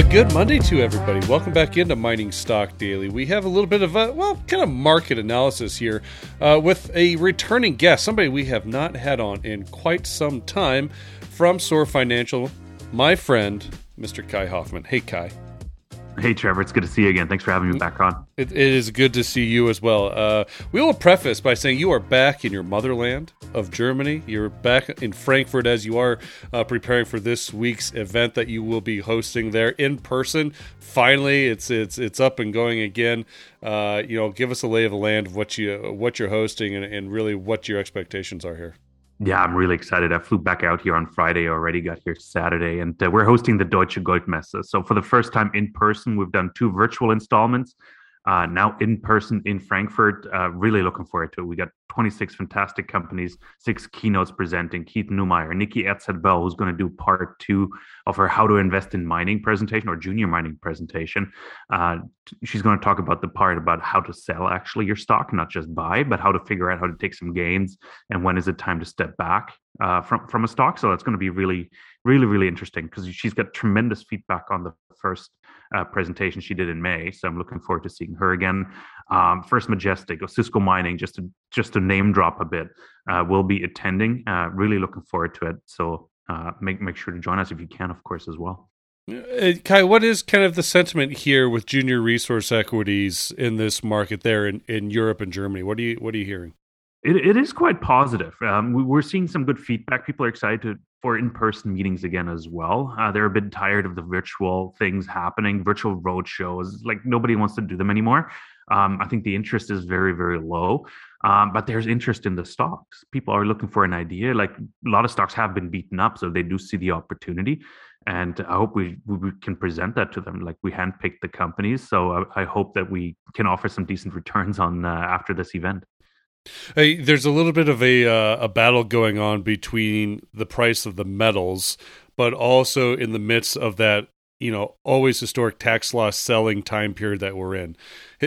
A good Monday to everybody. Welcome back into Mining Stock Daily. We have a little bit of a, well, kind of market analysis here uh, with a returning guest, somebody we have not had on in quite some time from SOAR Financial, my friend, Mr. Kai Hoffmann. Hey, Kai. Hey, Trevor. It's good to see you again. Thanks for having me back on. it, it is good to see you as well. Uh, we will preface by saying you are back in your motherland of Germany. You're back in Frankfurt as you are uh, preparing for this week's event that you will be hosting there in person. Finally, it's it's it's up and going again. Uh, you know, give us a lay of the land of what you what you're hosting and, and really what your expectations are here. Yeah, I'm really excited. I flew back out here on Friday already, got here Saturday, and uh, we're hosting the Deutsche Goldmesse. So, for the first time in person, we've done two virtual installments uh, now in person in Frankfurt. Uh, really looking forward to it. We got 26 fantastic companies, six keynotes presenting. Keith Neumeyer, Nikki Erzet-Bell, who's going to do part two of her How to Invest in Mining presentation or junior mining presentation. Uh, she's going to talk about the part about how to sell actually your stock, not just buy, but how to figure out how to take some gains and when is it time to step back uh, from from a stock. So that's going to be really, really, really interesting because she's got tremendous feedback on the first uh, presentation she did in May. So I'm looking forward to seeing her again. Um, First Majestic, Cisco Mining, just to just to name drop a bit, uh, will be attending. Uh, really looking forward to it. So uh, make make sure to join us if you can, of course, as well. Uh, Kai, what is kind of the sentiment here with junior resource equities in this market there in, in Europe and Germany? What are you what are you hearing? It, it is quite positive. Um, we, are seeing some good feedback. People are excited to, for in-person meetings again as well. Uh, they're a bit tired of the virtual things happening, virtual road shows. Like nobody wants to do them anymore. Um, I think the interest is very, very low. Um, but there's interest in the stocks. People are looking for an idea. Like a lot of stocks have been beaten up, so they do see the opportunity. And I hope we, we can present that to them. Like we handpicked the companies, so I, I hope that we can offer some decent returns on uh, after this event. Hey, there's a little bit of a uh, a battle going on between the price of the metals, but also in the midst of that, you know, always historic tax loss selling time period that we're in.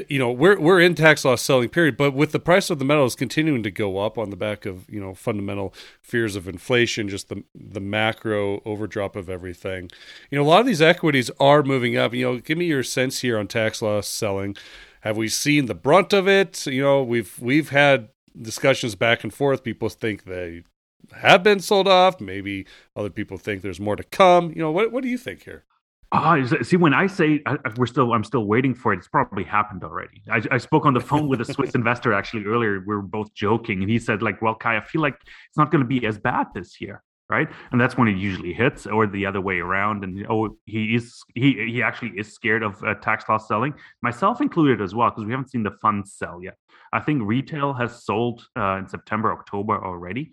You know, we're we're in tax loss selling period, but with the price of the metals continuing to go up on the back of you know fundamental fears of inflation, just the the macro overdrop of everything. You know, a lot of these equities are moving up. You know, give me your sense here on tax loss selling have we seen the brunt of it? You know, we've we've had discussions back and forth. People think they have been sold off. Maybe other people think there's more to come. You know, what what do you think here? Uh, see, when I say I, we're still, I'm still waiting for it. It's probably happened already. I, I spoke on the phone with a Swiss investor actually earlier. We were both joking, and he said, like, "Well, Kai, I feel like it's not going to be as bad this year." Right? And that's when it usually hits, or the other way around. And oh, he is he he actually is scared of uh, tax loss selling, myself included as well, because we haven't seen the funds sell yet. I think retail has sold uh, in September, October already.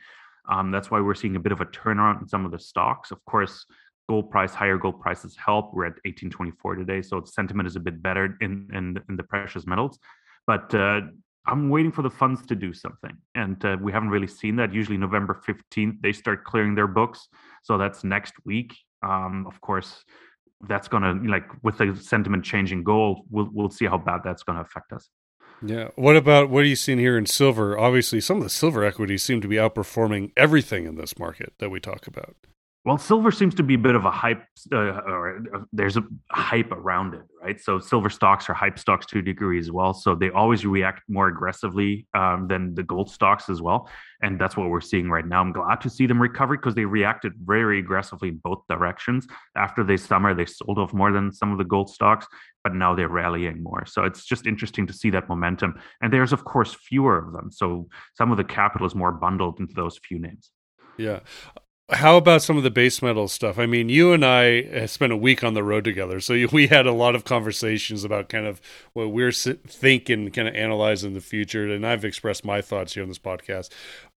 Um, that's why we're seeing a bit of a turnaround in some of the stocks. Of course, gold price, higher gold prices help. We're at 1824 today, so sentiment is a bit better in in, in the precious metals. But uh, I'm waiting for the funds to do something, and uh, we haven't really seen that. Usually, November 15th, they start clearing their books, so that's next week. Um, of course, that's gonna like with the sentiment changing gold, we'll we'll see how bad that's gonna affect us. Yeah. What about what are you seeing here in silver? Obviously, some of the silver equities seem to be outperforming everything in this market that we talk about. Well, silver seems to be a bit of a hype, uh, or uh, there's a hype around it, right? So silver stocks are hype stocks to a degree as well. So they always react more aggressively um, than the gold stocks as well, and that's what we're seeing right now. I'm glad to see them recover because they reacted very aggressively in both directions. After the summer, they sold off more than some of the gold stocks, but now they're rallying more. So it's just interesting to see that momentum. And there's of course fewer of them, so some of the capital is more bundled into those few names. Yeah how about some of the base metal stuff? I mean, you and I spent a week on the road together, so we had a lot of conversations about kind of what we're thinking, kind of analyzing the future, and I've expressed my thoughts here on this podcast.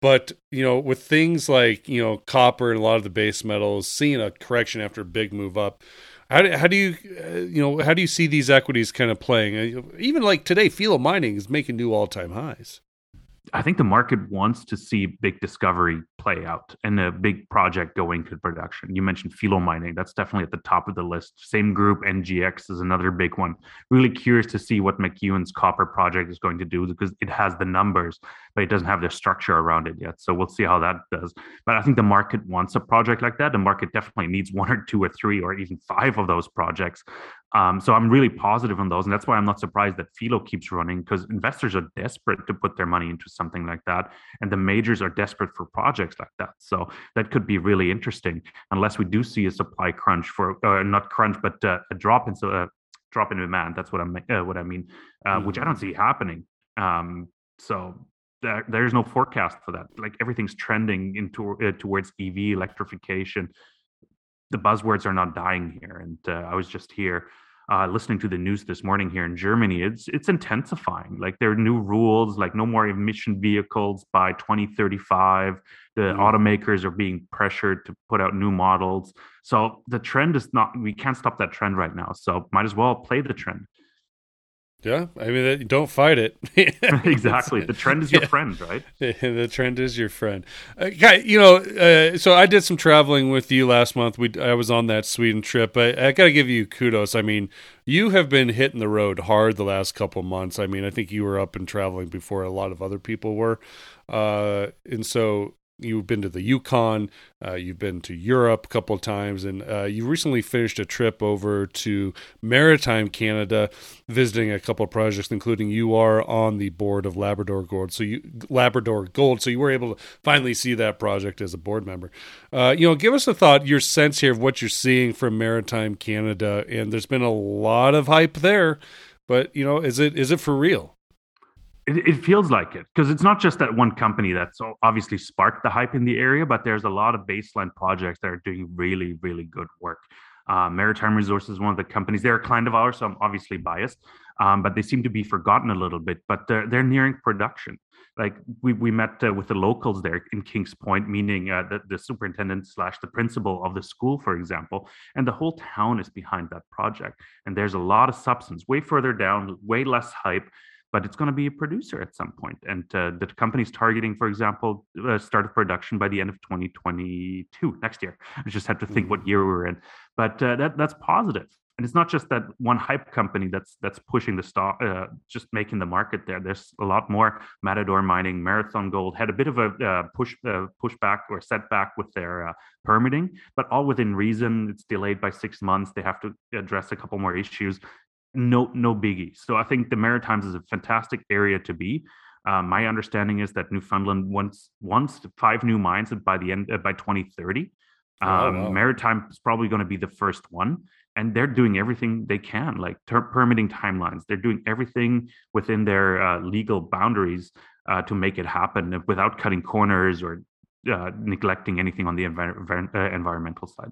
But you know, with things like you know copper and a lot of the base metals, seeing a correction after a big move up, how do, how do you uh, you know how do you see these equities kind of playing? Uh, even like today, Filo Mining is making new all time highs. I think the market wants to see big discovery play out and a big project go into production. You mentioned Filo mining. That's definitely at the top of the list. Same group, NGEx is another big one. Really curious to see what McEwen's copper project is going to do because it has the numbers, but it doesn't have the structure around it yet. So we'll see how that does. But I think the market wants a project like that. The market definitely needs one or two or three or even five of those projects. Um, so I'm really positive on those. And that's why I'm not surprised that Filo keeps running because investors are desperate to put their money into something like that. And the majors are desperate for projects like that. So that could be really interesting unless we do see a supply crunch for, uh, not crunch, but uh, a drop in, uh, drop in demand. That's what, I'm, uh, what I mean, mm-hmm. which I don't see happening. Um, so there, there's no forecast for that. Like everything's trending into uh, towards EV electrification. The buzzwords are not dying here. And uh, I was just here uh, listening to the news this morning here in Germany, it's it's intensifying. Like there are new rules, like no more emission vehicles by 2035. The mm. automakers are being pressured to put out new models. So the trend is not. We can't stop that trend right now. So might as well play the trend. Yeah, I mean, don't fight it. exactly. The trend is your yeah. friend, right? the trend is your friend. Uh, you know, uh, so I did some traveling with you last month. We I was on that Sweden trip. I, I got to give you kudos. I mean, you have been hitting the road hard the last couple months. I mean, I think you were up and traveling before a lot of other people were. Uh, and so you've been to the Yukon, uh, you've been to Europe a couple of times, and uh, you recently finished a trip over to Maritime Canada, visiting a couple of projects, including you are on the board of Labrador Gold. So you Labrador Gold, so you were able to finally see that project as a board member. Uh, you know, give us a thought, your sense here of what you're seeing from Maritime Canada, and there's been a lot of hype there, but you know, is it is it for real? It, it feels like it because it's not just that one company that's obviously sparked the hype in the area, but there's a lot of baseline projects that are doing really, really good work. Uh, Maritime Resources is one of the companies. They're a client of ours, so I'm obviously biased, um, but they seem to be forgotten a little bit. But they're they're nearing production. Like we we met uh, with the locals there in Kings Point, meaning uh, the, the superintendent slash the principal of the school, for example, and the whole town is behind that project. And there's a lot of substance, way further down, way less hype, but it's going to be a producer at some point. And uh, the company's targeting, for example, uh, start of production by the end of 2022, next year. I just had to think what mm-hmm. year we are in, but uh, that that's positive. And it's not just that one hype company that's that's pushing the stock, uh, just making the market there. There's a lot more. Matador Mining, Marathon Gold had a bit of a uh, push uh, pushback or setback with their permitting, but all within reason. It's delayed by six months. They have to address a couple more issues no no biggie. So I think the Maritimes is a fantastic area to be. Uh, my understanding is that Newfoundland wants wants five new mines by the end uh, by 2030. Um, oh, wow. Maritime is probably going to be the first one, and they're doing everything they can, like ter- permitting timelines. They're doing everything within their uh, legal boundaries uh, to make it happen without cutting corners or uh, neglecting anything on the envir- uh, environmental side.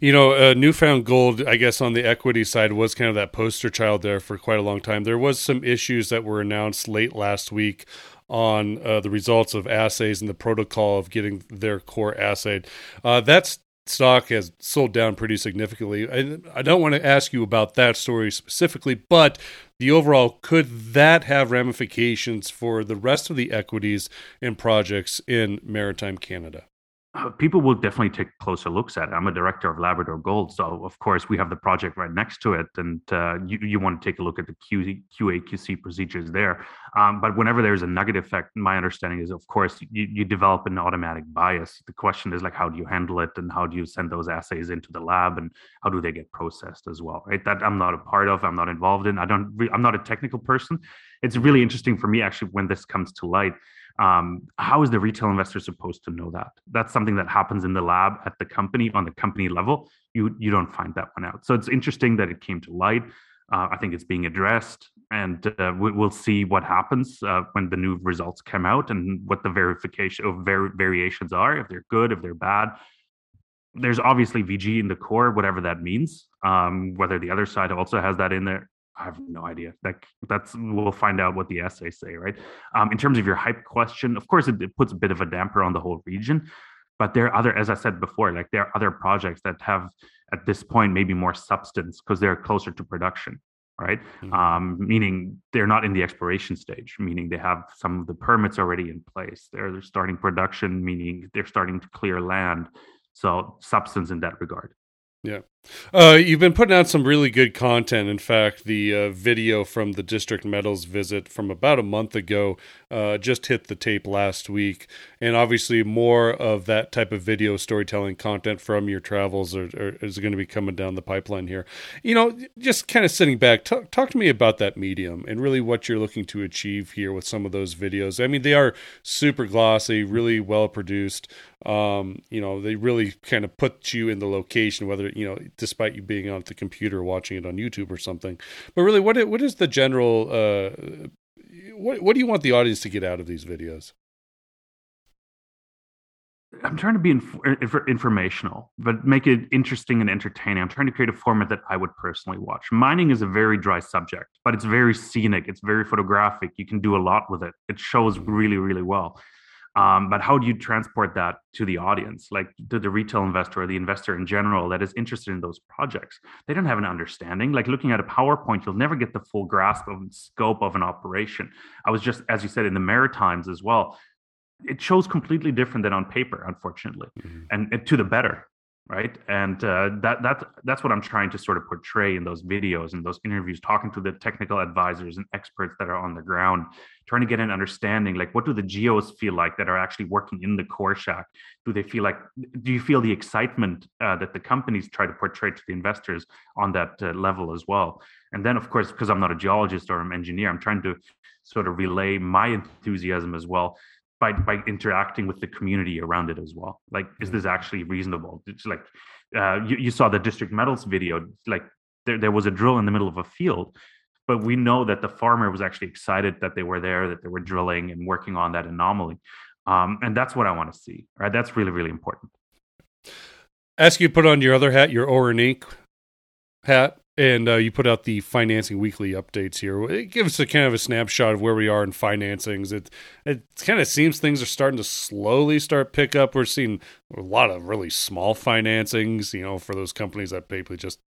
You know, uh, New Found Gold, I guess, on the equity side was kind of that poster child there for quite a long time. There was some issues that were announced late last week on uh, the results of assays and the protocol of getting their core assayed. Uh, stock has sold down pretty significantly. I, I don't want to ask you about that story specifically, but the overall could that have ramifications for the rest of the equities and projects in maritime Canada? Uh, people will definitely take closer looks at it. I'm a director of Labrador Gold, so of course we have the project right next to it, and uh, you, you want to take a look at the QA, QC procedures there. Um, but whenever there's a nugget effect, my understanding is, of course, you, you develop an automatic bias. The question is like, how do you handle it, and how do you send those assays into the lab, and how do they get processed as well? Right, that I'm not a part of. I'm not involved in. I don't. I'm not a technical person. It's really interesting for me actually when this comes to light um, how is the retail investor supposed to know that? That's something that happens in the lab at the company on the company level. You you don't find that one out. So it's interesting that it came to light. Uh, i think it's being addressed and uh, we, will see what happens uh, when the new results come out and what the verification of var- variations are if they're good if they're bad. There's obviously vg in the core whatever that means. Um, whether the other side also has that in there I have no idea. That that's we'll find out what the assays say, right? Um, in terms of your hype question, of course, it, it, puts a bit of a damper on the whole region. But there are other, as I said before, like there are other projects that have at this point maybe more substance because they're closer to production. right? Mm-hmm. Um, meaning they're not in the exploration stage, meaning they have some of the permits already in place. They're, they're starting production, meaning they're starting to clear land. So substance in that regard. Yeah. Uh, you've been putting out some really good content. In fact, the uh, video from the District Metals visit from about a month ago uh, just hit the tape last week. And obviously, more of that type of video storytelling content from your travels are, are, is going to be coming down the pipeline here. You know, just kind of sitting back, t- talk to me about that medium and really what you're looking to achieve here with some of those videos. I mean, they are super glossy, really well produced. Um, you know, they really kind of put you in the location, whether, you know, despite you being on the computer watching it on YouTube or something. But really, what what is the general? Uh, what what do you want the audience to get out of these videos? I'm trying to be inf- informational, but make it interesting and entertaining. I'm trying to create a format that I would personally watch. Mining is a very dry subject, but it's very scenic. It's very photographic. You can do a lot with it. It shows really, really well. Um, but how do you transport that to the audience, like to the retail investor or the investor in general that is interested in those projects? They don't have an understanding. Like looking at a PowerPoint, you'll never get the full grasp of the scope of an operation. I was just, as you said, in the Maritimes as well. It shows completely different than on paper, unfortunately, mm-hmm. and, and to the better right? And uh, that that that's what i'm trying to sort of portray in those videos and those interviews talking to the technical advisors and experts that are on the ground trying to get an understanding like what do the geos feel like that are actually working in the core shack? Do they feel like do you feel the excitement uh, that the companies try to portray to the investors on that uh, level as well? And then of course because i'm not a geologist or an engineer i'm trying to sort of relay my enthusiasm as well by by interacting with the community around it as well. Like, is this actually reasonable? It's like uh, you, you saw the district metals video. Like there, there was a drill in the middle of a field, but we know that the farmer was actually excited that they were there, that they were drilling and working on that anomaly. Um, and that's what I want to see. Right, that's really really important. Ask you to put on your other hat, your Inc. hat and uh, you put out the financing weekly updates here. It gives a kind of a snapshot of where we are in financings. It it kind of seems things are starting to slowly start pick up. We're seeing a lot of really small financings, you know, for those companies that basically just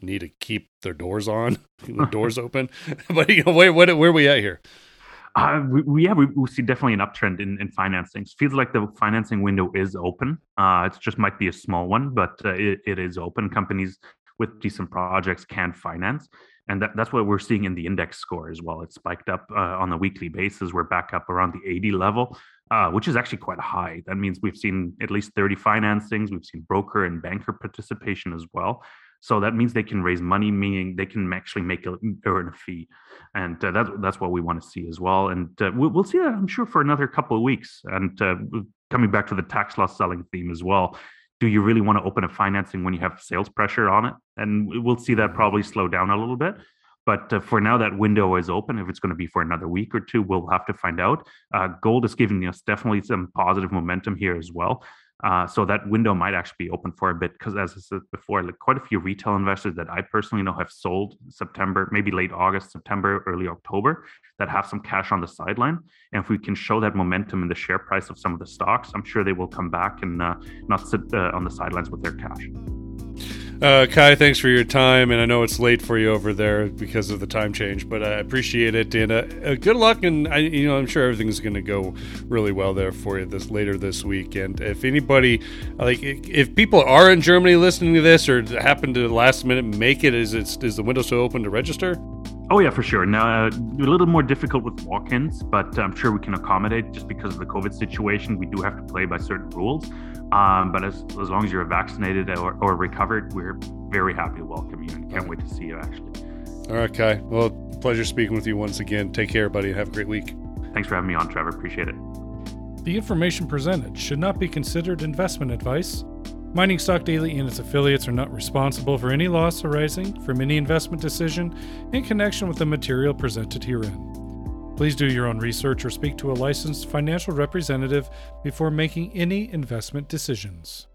need to keep their doors on, the doors open. but you know, where, where where are we at here? Uh, we, we, yeah, we, we, see definitely an uptrend in, in financing. Feels like the financing window is open. Uh, it just might be a small one, but uh, it, it is open. Companies with decent projects can finance. And that, that's what we're seeing in the index score as well. It's spiked up uh, on a weekly basis. We're back up around the 80 level, uh, which is actually quite high. That means we've seen at least 30 financings. We've seen broker and banker participation as well. So that means they can raise money, meaning they can actually make a, earn a fee, and uh, that's that's what we want to see as well. And uh, we'll, we'll, see that I'm sure for another couple of weeks. And uh, coming back to the tax loss selling theme as well, do you really want to open a financing when you have sales pressure on it? And we'll see that probably slow down a little bit. But uh, for now, that window is open. If it's going to be for another week or two, we'll have to find out. Uh, gold is giving us definitely some positive momentum here as well. Uh, so that window might actually be open for a bit because, as I said before, like quite a few retail investors that I personally know have sold September, maybe late August, September, early October, that have some cash on the sideline. And if we can show that momentum in the share price of some of the stocks, I'm sure they will come back and uh, not sit uh, on the sidelines with their cash. Uh, Kai, thanks for your time, and I know it's late for you over there because of the time change, but I appreciate it. And uh, uh good luck, and I, you know I'm sure everything's going to go really well there for you this later this week. And if anybody like, if people are in Germany listening to this or happen to last minute make it, is it is the window still open to register? Oh yeah, for sure. Now uh, a little more difficult with walk-ins, but I'm sure we can accommodate just because of the COVID situation. We do have to play by certain rules. Um, but as, as long as you're vaccinated or, or recovered, we're very happy to welcome you and can't wait to see you actually. All right, Kai. Well, pleasure speaking with you once again. Take care, buddy, and have a great week. Thanks for having me on, Trevor. Appreciate it. The information presented should not be considered investment advice. Mining Stock Daily and its affiliates are not responsible for any loss arising from any investment decision in connection with the material presented herein. Please do your own research or speak to a licensed financial representative before making any investment decisions.